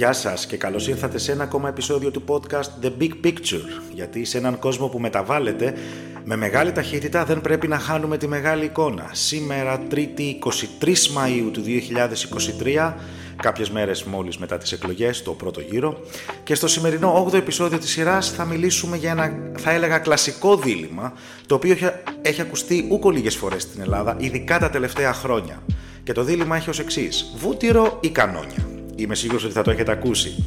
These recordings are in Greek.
Γεια σας και καλώς ήρθατε σε ένα ακόμα επεισόδιο του podcast The Big Picture. Γιατί σε έναν κόσμο που μεταβάλλεται με μεγάλη ταχύτητα δεν πρέπει να χάνουμε τη μεγάλη εικόνα. Σήμερα 3η 23 Μαΐου του 2023 κάποιες μέρες μόλις μετά τις εκλογές, το πρώτο γύρο και στο σημερινό 8ο επεισόδιο της σειράς θα μιλήσουμε για ένα θα έλεγα κλασικό δίλημα το οποίο έχει ακουστεί ούκο λίγες φορές στην Ελλάδα ειδικά τα τελευταία χρόνια. Και το δίλημα έχει ως εξής. Βούτυρο ή κανόνια; Είμαι σίγουρος ότι θα το έχετε ακούσει.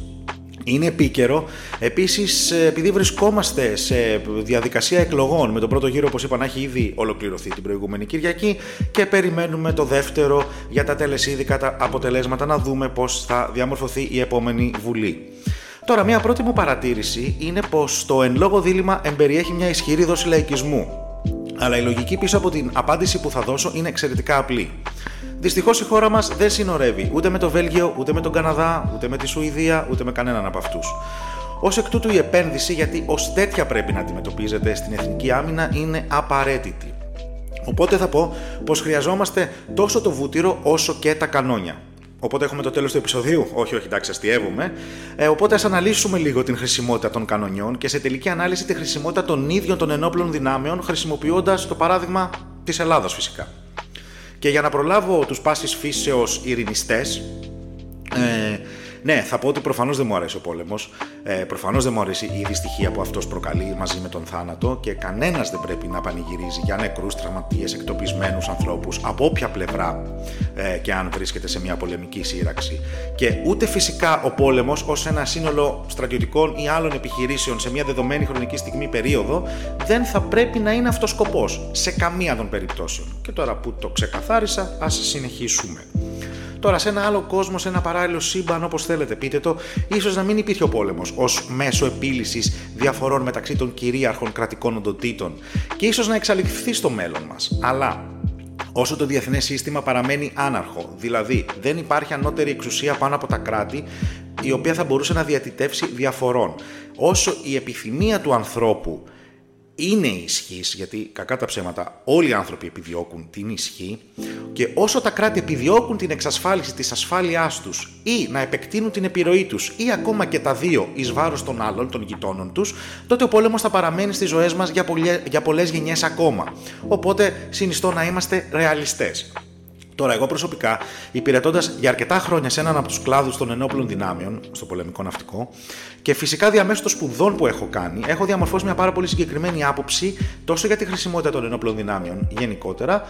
Είναι επίκαιρο. Επίσης, επειδή βρισκόμαστε σε διαδικασία εκλογών, με τον πρώτο γύρο, όπως είπα, να έχει ήδη ολοκληρωθεί την προηγούμενη Κυριακή και περιμένουμε το δεύτερο για τα τελεσίδικα τα αποτελέσματα να δούμε πώς θα διαμορφωθεί η επόμενη Βουλή. Τώρα, μια πρώτη μου παρατήρηση είναι πως το εν λόγω δίλημα εμπεριέχει μια ισχυρή δόση λαϊκισμού. Αλλά η λογική πίσω από την απάντηση που θα δώσω είναι εξαιρετικά απλή. Δυστυχώς η χώρα μας δεν συνορεύει ούτε με το Βέλγιο, ούτε με τον Καναδά, ούτε με τη Σουηδία, ούτε με κανέναν από αυτούς. Ω εκ τούτου η επένδυση, γιατί ως τέτοια πρέπει να αντιμετωπίζεται στην εθνική άμυνα, είναι απαραίτητη. Οπότε θα πω πως χρειαζόμαστε τόσο το βούτυρο όσο και τα κανόνια. Οπότε έχουμε το τέλος του επεισοδίου; Όχι, όχι, εντάξει, αστείευουμε. Ε, οπότε ας αναλύσουμε λίγο την χρησιμότητα των κανονιών και σε τελική ανάλυση τη χρησιμότητα των ίδιων των ενόπλων δυνάμεων, χρησιμοποιώντας το παράδειγμα της Ελλάδας φυσικά. Και για να προλάβω τους πάσης φύσεως ειρηνιστές, ε, ναι, θα πω ότι προφανώς δεν μου αρέσει ο πόλεμος. Ε, προφανώς δεν μου αρέσει η δυστυχία που αυτός προκαλεί μαζί με τον θάνατο και κανένας δεν πρέπει να πανηγυρίζει για νεκρούς, τραυματίες, εκτοπισμένους ανθρώπους από όποια πλευρά ε, και αν βρίσκεται σε μια πολεμική σύραξη. Και ούτε φυσικά ο πόλεμος ως ένα σύνολο στρατιωτικών ή άλλων επιχειρήσεων σε μια δεδομένη χρονική στιγμή περίοδο δεν θα πρέπει να είναι αυτός σκοπός σε καμία των περιπτώσεων. Και τώρα που το ξεκαθάρισα, ας συνεχίσουμε. Τώρα, σε ένα άλλο κόσμο, σε ένα παράλληλο σύμπαν, όπως θέλετε πείτε το, ίσως να μην υπήρχε ο πόλεμος ως μέσο επίλυσης διαφορών μεταξύ των κυρίαρχων κρατικών οντοτήτων και ίσως να εξαλειφθεί στο μέλλον μας. Αλλά όσο το διεθνές σύστημα παραμένει άναρχο, δηλαδή δεν υπάρχει ανώτερη εξουσία πάνω από τα κράτη η οποία θα μπορούσε να διατητεύσει διαφορών. Όσο η επιθυμία του ανθρώπου είναι ισχύ, γιατί κακά τα ψέματα όλοι οι άνθρωποι επιδιώκουν την ισχύ και όσο τα κράτη επιδιώκουν την εξασφάλιση της ασφάλειάς τους ή να επεκτείνουν την επιρροή τους ή ακόμα και τα δύο εις βάρος των άλλων, των γειτόνων τους, τότε ο πόλεμος θα παραμένει στις ζωές μας για, πολλές, για πολλές γενιές ακόμα. Οπότε συνιστώ να είμαστε ρεαλιστές. Τώρα, εγώ προσωπικά, υπηρετώντας για αρκετά χρόνια σε έναν από τους κλάδους των ενόπλων δυνάμεων, στο πολεμικό ναυτικό, και φυσικά διαμέσου των σπουδών που έχω κάνει, έχω διαμορφώσει μια πάρα πολύ συγκεκριμένη άποψη τόσο για τη χρησιμότητα των ενόπλων δυνάμεων γενικότερα,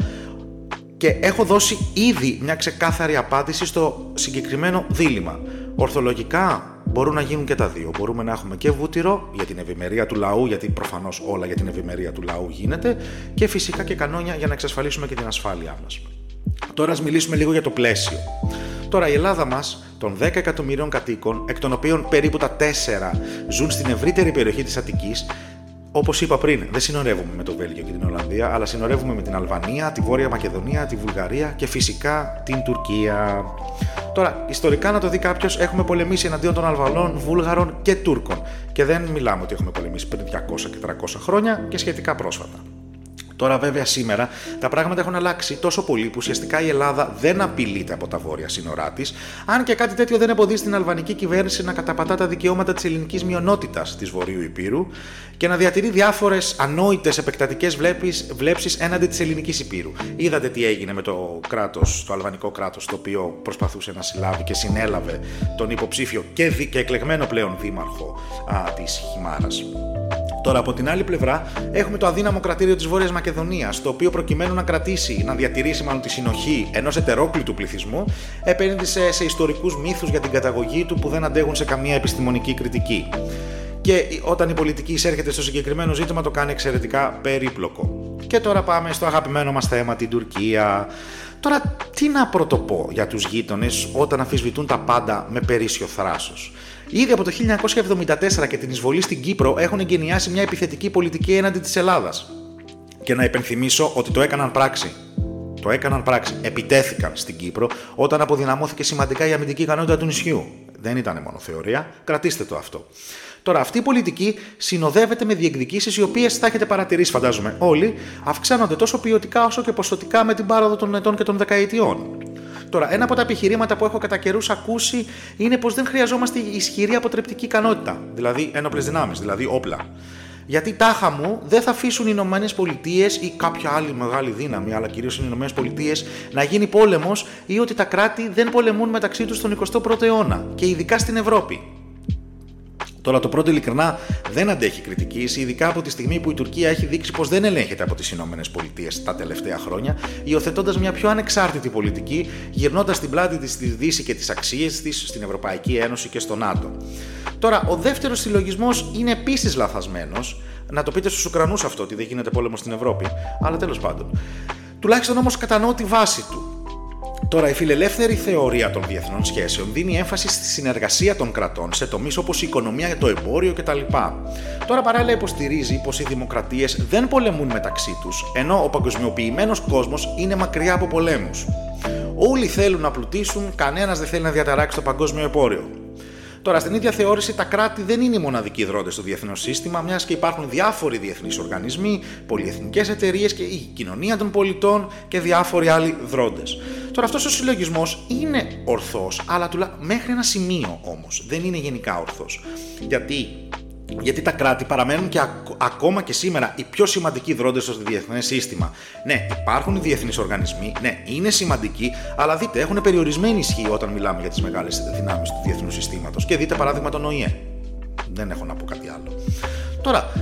και έχω δώσει ήδη μια ξεκάθαρη απάντηση στο συγκεκριμένο δίλημα. Ορθολογικά μπορούν να γίνουν και τα δύο. Μπορούμε να έχουμε και βούτυρο για την ευημερία του λαού, γιατί προφανώς όλα για την ευημερία του λαού γίνεται, και φυσικά και κανόνια για να εξασφαλίσουμε και την ασφάλειά μας. Τώρα ας μιλήσουμε λίγο για το πλαίσιο. Τώρα η Ελλάδα μας των 10 εκατομμυρίων κατοίκων, εκ των οποίων περίπου τα 4 ζουν στην ευρύτερη περιοχή της Αττικής, Όπως είπα πριν, δεν συνορεύουμε με το Βέλγιο και την Ολλανδία, αλλά συνορεύουμε με την Αλβανία, τη Βόρεια Μακεδονία, τη Βουλγαρία και φυσικά την Τουρκία. Τώρα, ιστορικά να το δει κάποιος, έχουμε πολεμήσει εναντίον των Αλβανών, Βούλγαρων και Τούρκων. Και δεν μιλάμε ότι έχουμε πολεμήσει πριν 200 και 300 χρόνια και σχετικά πρόσφατα. Τώρα, βέβαια, σήμερα τα πράγματα έχουν αλλάξει τόσο πολύ που ουσιαστικά η Ελλάδα δεν απειλείται από τα βόρεια σύνορά της, αν και κάτι τέτοιο δεν εμποδίζει την αλβανική κυβέρνηση να καταπατά τα δικαιώματα της ελληνικής μειονότητας της Βορείου Υπήρου και να διατηρεί διάφορες ανόητες επεκτατικές βλέψεις έναντι της ελληνικής Υπήρου. Είδατε τι έγινε με το κράτος, το αλβανικό κράτος, το οποίο προσπαθούσε να συλλάβει και συνέλαβε τον υποψήφιο και, δι- και εκλεγμένο πλέον δήμαρχο της Χιμάρας. Τώρα, από την άλλη πλευρά, έχουμε το αδύναμο κρατήριο της Βόρειας Μακεδονίας, το οποίο προκειμένου να κρατήσει, να διατηρήσει μάλλον τη συνοχή ενός ετερόκλητου πληθυσμού, επένδυσε σε ιστορικούς μύθους για την καταγωγή του που δεν αντέχουν σε καμία επιστημονική κριτική. Και όταν η πολιτική εισέρχεται στο συγκεκριμένο ζήτημα, το κάνει εξαιρετικά περίπλοκο. Και τώρα πάμε στο αγαπημένο μας θέμα, την Τουρκία. Τώρα, τι να πρωτοπώ για τους γείτονες όταν αφισβητούν τα πάντα με περίσσιο θράσος; Ήδη από το 1974 και την εισβολή στην Κύπρο έχουν εγκαινιάσει μια επιθετική πολιτική έναντι της Ελλάδας. Και να υπενθυμίσω ότι το έκαναν πράξη. Το έκαναν πράξη. Επιτέθηκαν στην Κύπρο όταν αποδυναμώθηκε σημαντικά η αμυντική ικανότητα του νησιού. Δεν ήταν μόνο θεωρία, κρατήστε το αυτό. Τώρα, αυτή η πολιτική συνοδεύεται με διεκδικήσεις οι οποίες θα έχετε παρατηρήσει, φαντάζομαι όλοι, αυξάνονται τόσο ποιοτικά όσο και ποσοτικά με την πάροδο των ετών και των δεκαετιών. Τώρα, ένα από τα επιχειρήματα που έχω κατά καιρούς ακούσει είναι πως δεν χρειαζόμαστε ισχυρή αποτρεπτική ικανότητα, δηλαδή ένοπλες δυνάμεις, δηλαδή όπλα. Γιατί τάχα μου δεν θα αφήσουν οι Ηνωμένες Πολιτείες ή κάποια άλλη μεγάλη δύναμη, αλλά κυρίως οι Ηνωμένες Πολιτείες, να γίνει πόλεμος ή ότι τα κράτη δεν πολεμούν μεταξύ τους στον 21ο αιώνα και ειδικά στην Ευρώπη. Τώρα το πρώτο ειλικρινά δεν αντέχει κριτικής, ειδικά από τη στιγμή που η Τουρκία έχει δείξει πως δεν ελέγχεται από τις Ηνωμένες Πολιτείες τα τελευταία χρόνια, υιοθετώντας μια πιο ανεξάρτητη πολιτική, γυρνώντας την πλάτη της στη Δύση και τις αξίες της στην Ευρωπαϊκή Ένωση και στο ΝΑΤΟ. Τώρα, ο δεύτερος συλλογισμός είναι επίσης λαθασμένος. Να το πείτε στους Ουκρανούς αυτό, ότι δεν γίνεται πόλεμος στην Ευρώπη, αλλά τέλος πάντων. Τουλάχιστον όμως κατανοώ τη βάση του. Τώρα, η φιλελεύθερη θεωρία των διεθνών σχέσεων δίνει έμφαση στη συνεργασία των κρατών σε τομείς όπως η οικονομία, το εμπόριο κτλ. Τώρα, παράλληλα, υποστηρίζει πως οι δημοκρατίες δεν πολεμούν μεταξύ τους, ενώ ο παγκοσμιοποιημένος κόσμος είναι μακριά από πολέμους. Όλοι θέλουν να πλουτίσουν, κανένας δεν θέλει να διαταράξει το παγκόσμιο εμπόριο. Τώρα, στην ίδια θεώρηση, τα κράτη δεν είναι οι μοναδικοί δρόντε στο διεθνέ σύστημα, μιας και υπάρχουν διάφοροι διεθνείς οργανισμοί, πολυεθνικές εταιρείες και η κοινωνία των πολιτών και διάφοροι άλλοι δρόντες. Τώρα, αυτός ο συλλογισμός είναι ορθός, αλλά τουλάχιστον μέχρι ένα σημείο όμως. Δεν είναι γενικά ορθός. Γιατί γιατί τα κράτη παραμένουν και ακόμα και σήμερα οι πιο σημαντικοί δρόντες στο διεθνές σύστημα. Ναι, υπάρχουν οι διεθνείς οργανισμοί, ναι, είναι σημαντικοί, αλλά δείτε, έχουν περιορισμένη ισχύ όταν μιλάμε για τις μεγάλες δυνάμεις του διεθνούς συστήματος. Και δείτε παράδειγμα τον ΟΗΕ. Δεν έχω να πω κάτι άλλο. Τώρα,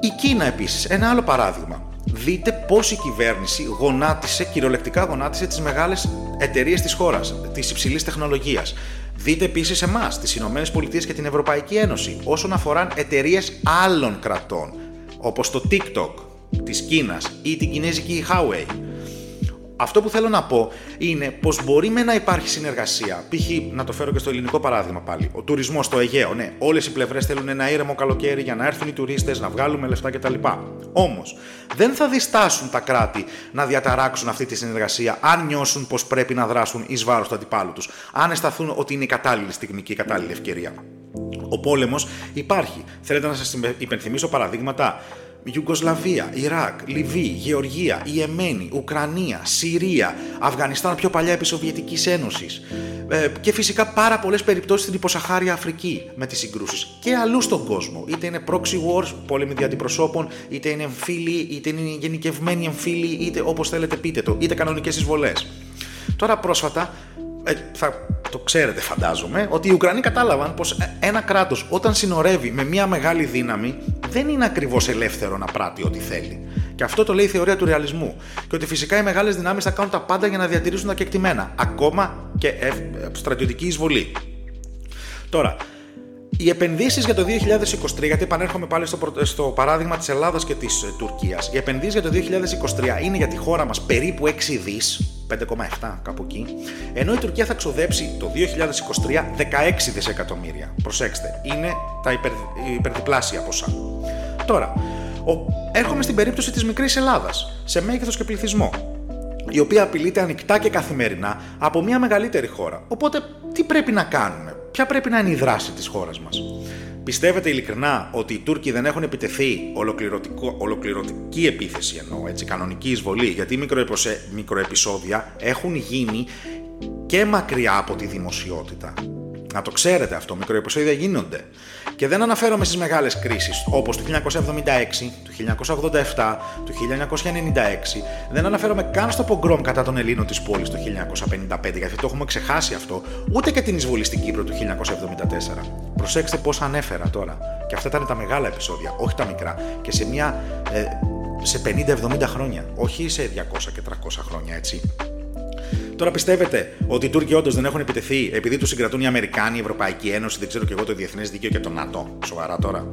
η Κίνα επίσης, ένα άλλο παράδειγμα. Δείτε πώς η κυβέρνηση γονάτισε, κυριολεκτικά γονάτισε τις μεγάλες εταιρείες της χώρας, της υψηλής τεχνολογίας. Δείτε επίσης εμάς, τις Ηνωμένες Πολιτείες και την Ευρωπαϊκή Ένωση, όσον αφορά εταιρείες άλλων κρατών, όπως το TikTok της Κίνας ή την κινέζικη Huawei. Αυτό που θέλω να πω είναι πως μπορεί με να υπάρχει συνεργασία. Π.χ. να το φέρω και στο ελληνικό παράδειγμα πάλι. Ο τουρισμός στο Αιγαίο. Ναι, όλες οι πλευρές θέλουν ένα ήρεμο καλοκαίρι για να έρθουν οι τουρίστες, να βγάλουμε λεφτά κτλ. Όμως, δεν θα διστάσουν τα κράτη να διαταράξουν αυτή τη συνεργασία αν νιώσουν πως πρέπει να δράσουν εις βάρος του αντιπάλου τους. Αν αισθανθούν ότι είναι η κατάλληλη στιγμή και η κατάλληλη ευκαιρία. Ο πόλεμος υπάρχει. Θέλετε να σας υπενθυμίσω παραδείγματα. Ιουγκοσλαβία, Ιράκ, Λιβύη, Γεωργία, Ιεμένη, Ουκρανία, Συρία, Αφγανιστάν πιο παλιά επί Σοβιετικής Ένωσης ε, και φυσικά πάρα πολλές περιπτώσεις στην υποσαχάρια Αφρική με τις συγκρούσεις και αλλού στον κόσμο. Είτε είναι proxy wars, πόλεμοι δια αντιπροσώπων, είτε είναι εμφύλοι, είτε είναι γενικευμένοι εμφύλοι, είτε όπως θέλετε πείτε το, είτε κανονικές εισβολές. Τώρα πρόσφατα ε, θα το ξέρετε φαντάζομαι, ότι οι Ουκρανοί κατάλαβαν πως ε, ένα κράτος όταν συνορεύει με μια μεγάλη δύναμη δεν είναι ακριβώς ελεύθερο να πράττει ό,τι θέλει. Και αυτό το λέει η θεωρία του ρεαλισμού. Και ότι φυσικά οι μεγάλες δυνάμεις θα κάνουν τα πάντα για να διατηρήσουν τα κεκτημένα, ακόμα και ε, στρατιωτική εισβολή. Τώρα, οι επενδύσεις για το 2023, γιατί επανέρχομαι πάλι στο, στο παράδειγμα της Ελλάδας και της Τουρκίας, οι επενδύσεις για το 2023 είναι για τη χώρα μας περίπου 6 δις, 5,7 κάπου εκεί, ενώ η Τουρκία θα ξοδέψει το 2023 16 δισεκατομμύρια. Προσέξτε, είναι τα υπερ, υπερδιπλάσια ποσά. Τώρα, ο, έρχομαι στην περίπτωση της μικρής Ελλάδας, σε μέγεθος και πληθυσμό, η οποία απειλείται ανοιχτά και καθημερινά από μια μεγαλύτερη χώρα. Οπότε, τι πρέπει να κάνουμε, ποια πρέπει να είναι η δράση της χώρας μας. Πιστεύετε ειλικρινά ότι οι Τούρκοι δεν έχουν επιτεθεί ολοκληρωτική επίθεση εννοώ, έτσι, κανονική εισβολή, γιατί μικροεπισόδια έχουν γίνει και μακριά από τη δημοσιότητα. Να το ξέρετε αυτό, μικροεπισόδια γίνονται. Και δεν αναφέρομαι στις μεγάλες κρίσεις όπως του 1976, του 1987, του 1996. Δεν αναφέρομαι καν στο πογκρόμ κατά των Ελλήνων της πόλης το 1955, γιατί το έχουμε ξεχάσει αυτό, ούτε και την εισβολή στην Κύπρο του 1974. Προσέξτε πώς ανέφερα τώρα. Και αυτά ήταν τα μεγάλα επεισόδια, όχι τα μικρά. Και σε μια... Ε, σε 50-70 χρόνια, όχι σε 200 και 300 χρόνια, έτσι. Τώρα πιστεύετε ότι οι Τούρκοι όντως δεν έχουν επιτεθεί επειδή τους συγκρατούν οι Αμερικάνοι, η Ευρωπαϊκή Ένωση, δεν ξέρω και εγώ το Διεθνές Δίκαιο και το ΝΑΤΟ; Σοβαρά τώρα.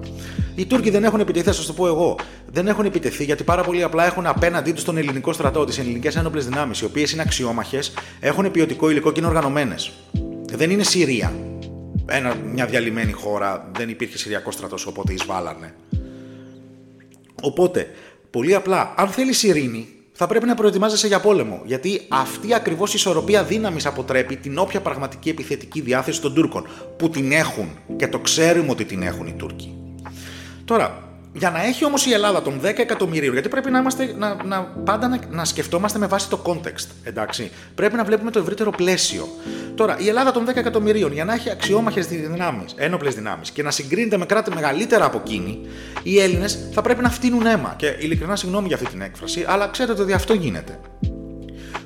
Οι Τούρκοι δεν έχουν επιτεθεί, θα σας το πω εγώ. Δεν έχουν επιτεθεί γιατί πάρα πολύ απλά έχουν απέναντί τους τον ελληνικό στρατό, τις ελληνικές ένοπλες δυνάμεις, οι οποίες είναι αξιόμαχες, έχουν ποιοτικό υλικό και είναι οργανωμένες. Δεν είναι Συρία. Ένα, μια διαλυμένη χώρα, δεν υπήρχε Συριακό στρατός, οπότε εισβάλλανε. Οπότε, πολύ απλά, αν θέλει ειρήνη, θα πρέπει να προετοιμάζεσαι για πόλεμο. Γιατί αυτή ακριβώς η ισορροπία δύναμης αποτρέπει την όποια πραγματική επιθετική διάθεση των Τούρκων. Που την έχουν και το ξέρουμε ότι την έχουν οι Τούρκοι. Τώρα, για να έχει όμως η Ελλάδα των 10 εκατομμυρίων, γιατί πρέπει να, είμαστε, να, να πάντα να, να σκεφτόμαστε με βάση το context. Εντάξει. Πρέπει να βλέπουμε το ευρύτερο πλαίσιο. Τώρα, η Ελλάδα των 10 εκατομμυρίων, για να έχει αξιόμαχες δυνάμεις, ένοπλες δυνάμεις και να συγκρίνεται με κράτη μεγαλύτερα από εκείνη, οι Έλληνες θα πρέπει να φτύνουν αίμα. Και ειλικρινά συγγνώμη για αυτή την έκφραση, αλλά ξέρετε ότι αυτό γίνεται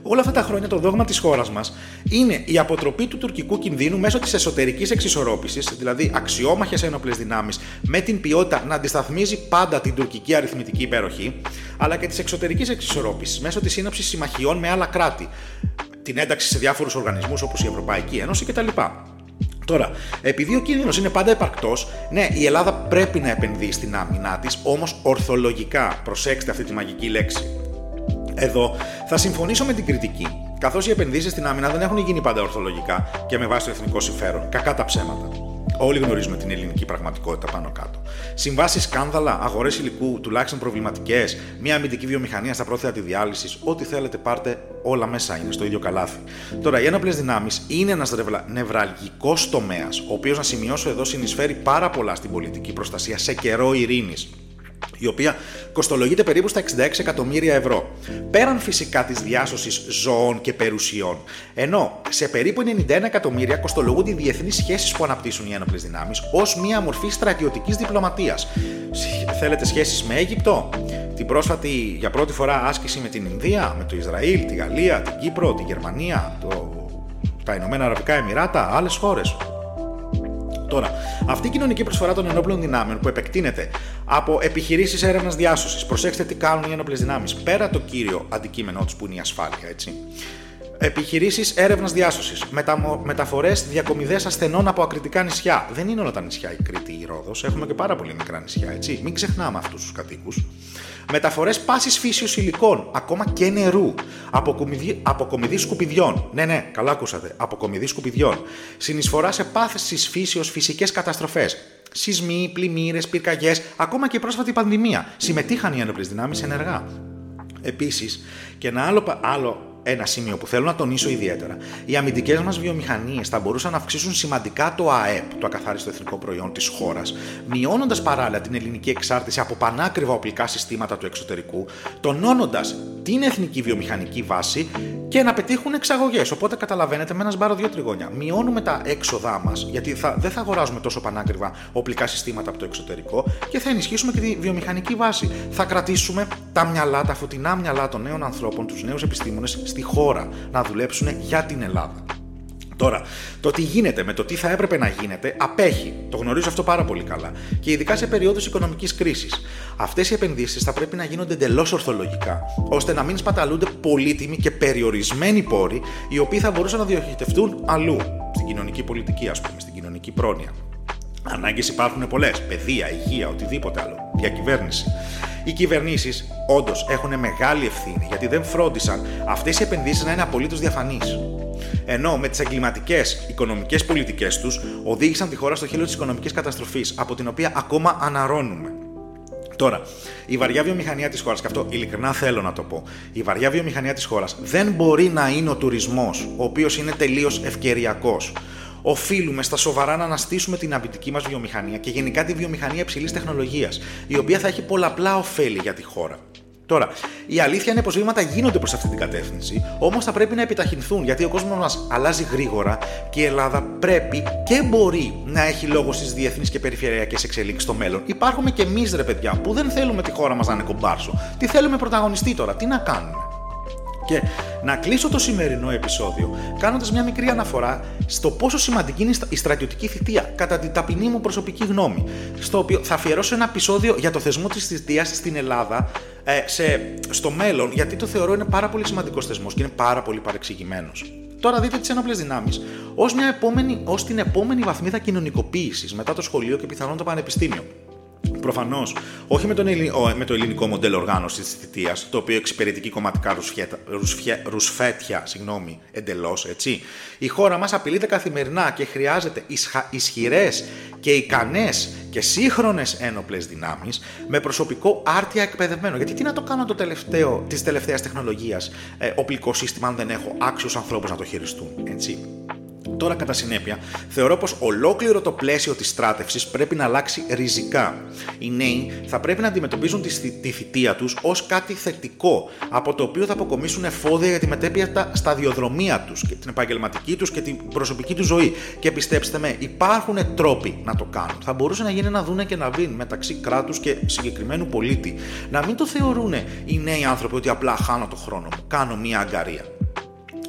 όλα αυτά τα χρόνια το δόγμα της χώρας μας είναι η αποτροπή του τουρκικού κινδύνου μέσω της εσωτερικής εξισορρόπησης, δηλαδή αξιόμαχες ένοπλες δυνάμεις με την ποιότητα να αντισταθμίζει πάντα την τουρκική αριθμητική υπεροχή, αλλά και της εξωτερικής εξισορρόπησης μέσω της σύναψης συμμαχιών με άλλα κράτη, την ένταξη σε διάφορους οργανισμούς όπως η Ευρωπαϊκή Ένωση κτλ. Τώρα, επειδή ο κίνδυνος είναι πάντα επαρκτός, ναι, η Ελλάδα πρέπει να επενδύει στην άμυνά της, όμως ορθολογικά. Προσέξτε αυτή τη μαγική λέξη. Εδώ θα συμφωνήσω με την κριτική, καθώς οι επενδύσεις στην άμυνα δεν έχουν γίνει πάντα ορθολογικά και με βάση το εθνικό συμφέρον. Κακά τα ψέματα. Όλοι γνωρίζουμε την ελληνική πραγματικότητα πάνω κάτω. Συμβάσεις σκάνδαλα, αγορές υλικού τουλάχιστον προβληματικές, μια αμυντική βιομηχανία στα πρόθυρα τη διάλυσης, ό,τι θέλετε πάρτε, όλα μέσα είναι στο ίδιο καλάθι. Τώρα, οι ένοπλες δυνάμεις είναι ένας νευραλγικός τομέας, ο οποίος να σημειώσω εδώ συνεισφέρει πάρα πολλά στην πολιτική προστασία σε καιρό ειρήνης η οποία κοστολογείται περίπου στα 66 εκατομμύρια ευρώ. Πέραν φυσικά της διάσωσης ζώων και περιουσιών. Ενώ σε περίπου 91 εκατομμύρια κοστολογούνται οι διεθνείς σχέσεις που αναπτύσσουν οι ένοπλες δυνάμεις ως μία μορφή στρατιωτικής διπλωματίας. Θέλετε σχέσεις με Αίγυπτο, την πρόσφατη για πρώτη φορά άσκηση με την Ινδία, με το Ισραήλ, τη Γαλλία, την Κύπρο, τη Γερμανία, το... τα Ηνωμένα Αραβικά Εμμυράτα, άλλες χώρες. Τώρα, αυτή η κοινωνική προσφορά των ενόπλων δυνάμεων που επεκτείνεται από επιχειρήσεις έρευνας διάσωσης, προσέξτε τι κάνουν οι ένοπλε δυνάμεις, πέρα το κύριο αντικείμενό τους που είναι η ασφάλεια, έτσι. Επιχειρήσεις έρευνας διάσωσης. Μετα... Μεταφορές διακομιδές ασθενών από ακριτικά νησιά. Δεν είναι όλα τα νησιά η Κρήτη ή η Ρόδος. Έχουμε και πάρα πολύ μικρά νησιά, έτσι. Μην ξεχνάμε αυτούς τους κατοίκους. Μεταφορές πάσης φύσεως υλικών, ακόμα και νερού. Αποκομιδή, αποκομιδής σκουπιδιών. Ναι, ναι, καλά ακούσατε. Αποκομιδής σκουπιδιών. Συνεισφορά σε πάθησης φύσεως φυσικές καταστροφές. Σεισμοί, πλημμύρες, πυρκαγιές, ακόμα και πρόσφατη πανδημία. Συμμετείχαν οι ένοπλες δυνάμεις ενεργά. Επίσης, και ένα άλλο, άλλο ένα σημείο που θέλω να τονίσω ιδιαίτερα. Οι αμυντικές μας βιομηχανίες θα μπορούσαν να αυξήσουν σημαντικά το ΑΕΠ, το ακαθάριστο εθνικό προϊόν της χώρας, μειώνοντας παράλληλα την ελληνική εξάρτηση από πανάκριβα οπλικά συστήματα του εξωτερικού, τονώνοντας την εθνική βιομηχανική βάση και να πετύχουν εξαγωγές. Οπότε καταλαβαίνετε με ένα σμπάρο δύο τριγώνια. Μειώνουμε τα έξοδά μας, γιατί θα, δεν θα αγοράζουμε τόσο πανάκριβα οπλικά συστήματα από το εξωτερικό και θα ενισχύσουμε και τη βιομηχανική βάση. Θα κρατήσουμε τα μυαλά, τα φωτεινά μυαλά των νέων ανθρώπων, τους νέους επιστήμονες στη χώρα να δουλέψουν για την Ελλάδα. Τώρα, το τι γίνεται με το τι θα έπρεπε να γίνεται απέχει. Το γνωρίζω αυτό πάρα πολύ καλά. Και ειδικά σε περίοδου οικονομικής κρίσης. Αυτές οι επενδύσεις θα πρέπει να γίνονται εντελώς ορθολογικά, ώστε να μην σπαταλούνται πολύτιμοι και περιορισμένοι πόροι, οι οποίοι θα μπορούσαν να διοχετευτούν αλλού. Στην κοινωνική πολιτική, ας πούμε, στην κοινωνική πρόνοια. Ανάγκες υπάρχουν πολλές. Παιδεία, υγεία, οτιδήποτε άλλο. Διακυβέρνηση. Οι κυβερνήσεις όντως έχουν μεγάλη ευθύνη γιατί δεν φρόντισαν αυτές οι επενδύσεις να είναι απολύτως διαφανείς. Ενώ με τις εγκληματικές οικονομικές πολιτικές τους οδήγησαν τη χώρα στο χείλο της οικονομικής καταστροφής, από την οποία ακόμα αναρώνουμε. Τώρα, η βαριά βιομηχανία της χώρας, και αυτό ειλικρινά θέλω να το πω, η βαριά βιομηχανία της χώρας δεν μπορεί να είναι ο τουρισμός, ο οποίος είναι τελείως ευκαιριακός οφείλουμε στα σοβαρά να αναστήσουμε την αμυντική μας βιομηχανία και γενικά τη βιομηχανία υψηλής τεχνολογίας, η οποία θα έχει πολλαπλά ωφέλη για τη χώρα. Τώρα, η αλήθεια είναι πως βήματα γίνονται προς αυτή την κατεύθυνση, όμως θα πρέπει να επιταχυνθούν γιατί ο κόσμος μας αλλάζει γρήγορα και η Ελλάδα πρέπει και μπορεί να έχει λόγο στις διεθνείς και περιφερειακές εξελίξεις στο μέλλον. Υπάρχουμε και εμείς, ρε παιδιά, που δεν θέλουμε τη χώρα μας να είναι κομπάρσο. Τι θέλουμε πρωταγωνιστή τώρα, τι να κάνουμε; Και να κλείσω το σημερινό επεισόδιο κάνοντας μια μικρή αναφορά στο πόσο σημαντική είναι η στρατιωτική θητεία, κατά την ταπεινή μου προσωπική γνώμη. Στο οποίο θα αφιερώσω ένα επεισόδιο για το θεσμό της θητείας στην Ελλάδα ε, σε, στο μέλλον, γιατί το θεωρώ είναι πάρα πολύ σημαντικός θεσμός και είναι πάρα πολύ παρεξηγημένος. Τώρα δείτε τις ένοπλες δυνάμεις ως την επόμενη βαθμίδα κοινωνικοποίησης μετά το σχολείο και πιθανόν το πανεπιστήμιο. Προφανώς, όχι με, τον με το ελληνικό μοντέλο οργάνωσης της θητείας, το οποίο εξυπηρετεί κομματικά ρουσφέτια εντελώς, έτσι. Η χώρα μας απειλείται καθημερινά και χρειάζεται ισχυρές και ικανές και σύγχρονες ένοπλες δυνάμεις με προσωπικό άρτια εκπαιδευμένο. Γιατί τι να το κάνω το τελευταίο της τελευταίας τεχνολογίας ε, οπλικό σύστημα, αν δεν έχω άξιους ανθρώπους να το χειριστούν, έτσι. Τώρα, κατά συνέπεια, θεωρώ πως ολόκληρο το πλαίσιο της στράτευσης πρέπει να αλλάξει ριζικά. Οι νέοι θα πρέπει να αντιμετωπίζουν τη θητεία τους ως κάτι θετικό, από το οποίο θα αποκομίσουν εφόδια για τη μετέπειτα σταδιοδρομία τους και την επαγγελματική τους και την προσωπική τους ζωή. Και πιστέψτε με, υπάρχουν τρόποι να το κάνουν. Θα μπορούσε να γίνει ένα δούνε και να βίν μεταξύ κράτους και συγκεκριμένου πολίτη. Να μην το θεωρούν οι νέοι άνθρωποι ότι απλά χάνω το χρόνο μου, κάνω μία αγκαρία.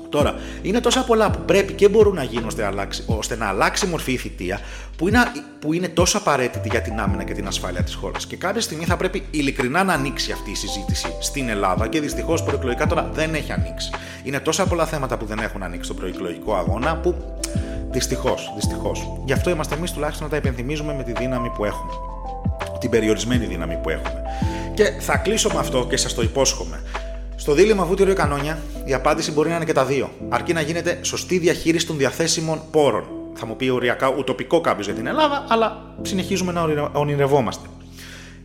Τώρα, είναι τόσα πολλά που πρέπει και μπορούν να γίνουν ώστε, αλλάξει, ώστε να αλλάξει η μορφή η θητεία που είναι, που είναι τόσο απαραίτητη για την άμυνα και την ασφάλεια της χώρας. Και κάποια στιγμή θα πρέπει ειλικρινά να ανοίξει αυτή η συζήτηση στην Ελλάδα και δυστυχώς προεκλογικά τώρα δεν έχει ανοίξει. Είναι τόσα πολλά θέματα που δεν έχουν ανοίξει στον προεκλογικό αγώνα που δυστυχώς, δυστυχώς. Γι' αυτό είμαστε εμείς τουλάχιστον να τα υπενθυμίζουμε με τη δύναμη που έχουμε. Την περιορισμένη δύναμη που έχουμε. Και θα κλείσω με αυτό και σας το υπόσχομαι. Στο δίλημα βούτυρο ή κανόνια, η απάντηση μπορεί να είναι και τα δύο, αρκεί να γίνεται σωστή διαχείριση των διαθέσιμων πόρων. Θα μου πει οριακά ουτοπικό κάποιος για την Ελλάδα, αλλά συνεχίζουμε να ονειρευόμαστε.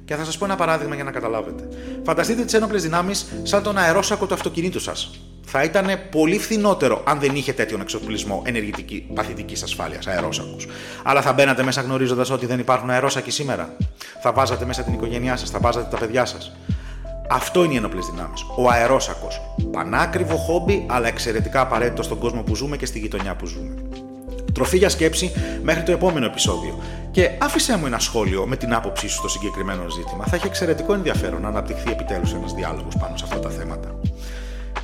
Και θα σας πω ένα παράδειγμα για να καταλάβετε. Φανταστείτε τις ένοπλες δυνάμεις σαν τον αερόσακο του αυτοκινήτου σας. Θα ήταν πολύ φθηνότερο αν δεν είχε τέτοιον εξοπλισμό ενεργητική παθητικής ασφάλειας, αερόσακου. Αλλά θα μπαίνατε μέσα γνωρίζοντας ότι δεν υπάρχουν αερόσακοι σήμερα. Θα βάζατε μέσα την οικογένειά σας, θα βάζατε τα παιδιά σας. Αυτό είναι οι ενόπλες δυνάμεις. Ο αερόσακος. Πανάκριβο χόμπι, αλλά εξαιρετικά απαραίτητο στον κόσμο που ζούμε και στη γειτονιά που ζούμε. Τροφή για σκέψη μέχρι το επόμενο επεισόδιο. Και άφησέ μου ένα σχόλιο με την άποψή σου στο συγκεκριμένο ζήτημα. Θα έχει εξαιρετικό ενδιαφέρον να αναπτυχθεί επιτέλους ένας διάλογος πάνω σε αυτά τα θέματα.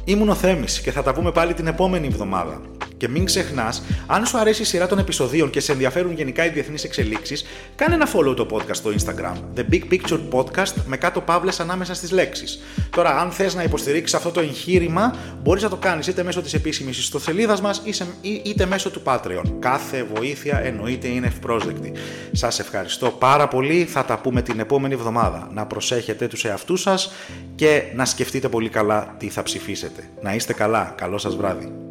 Ήμουν ο Θέμης και θα τα πούμε πάλι την επόμενη εβδομάδα. Και μην ξεχνάς, αν σου αρέσει η σειρά των επεισοδίων και σε ενδιαφέρουν γενικά οι διεθνείς εξελίξεις, κάνε ένα follow το podcast στο Instagram. The Big Picture Podcast με κάτω παύλες ανάμεσα στις λέξεις. Τώρα, αν θες να υποστηρίξεις αυτό το εγχείρημα, μπορείς να το κάνεις είτε μέσω της επίσημης ιστοσελίδας μας είτε μέσω του Patreon. Κάθε βοήθεια εννοείται είναι ευπρόσδεκτη. Σας ευχαριστώ πάρα πολύ. Θα τα πούμε την επόμενη εβδομάδα. Να προσέχετε τους εαυτούς σας και να σκεφτείτε πολύ καλά τι θα ψηφίσετε. Να είστε καλά. Καλό σας βράδυ.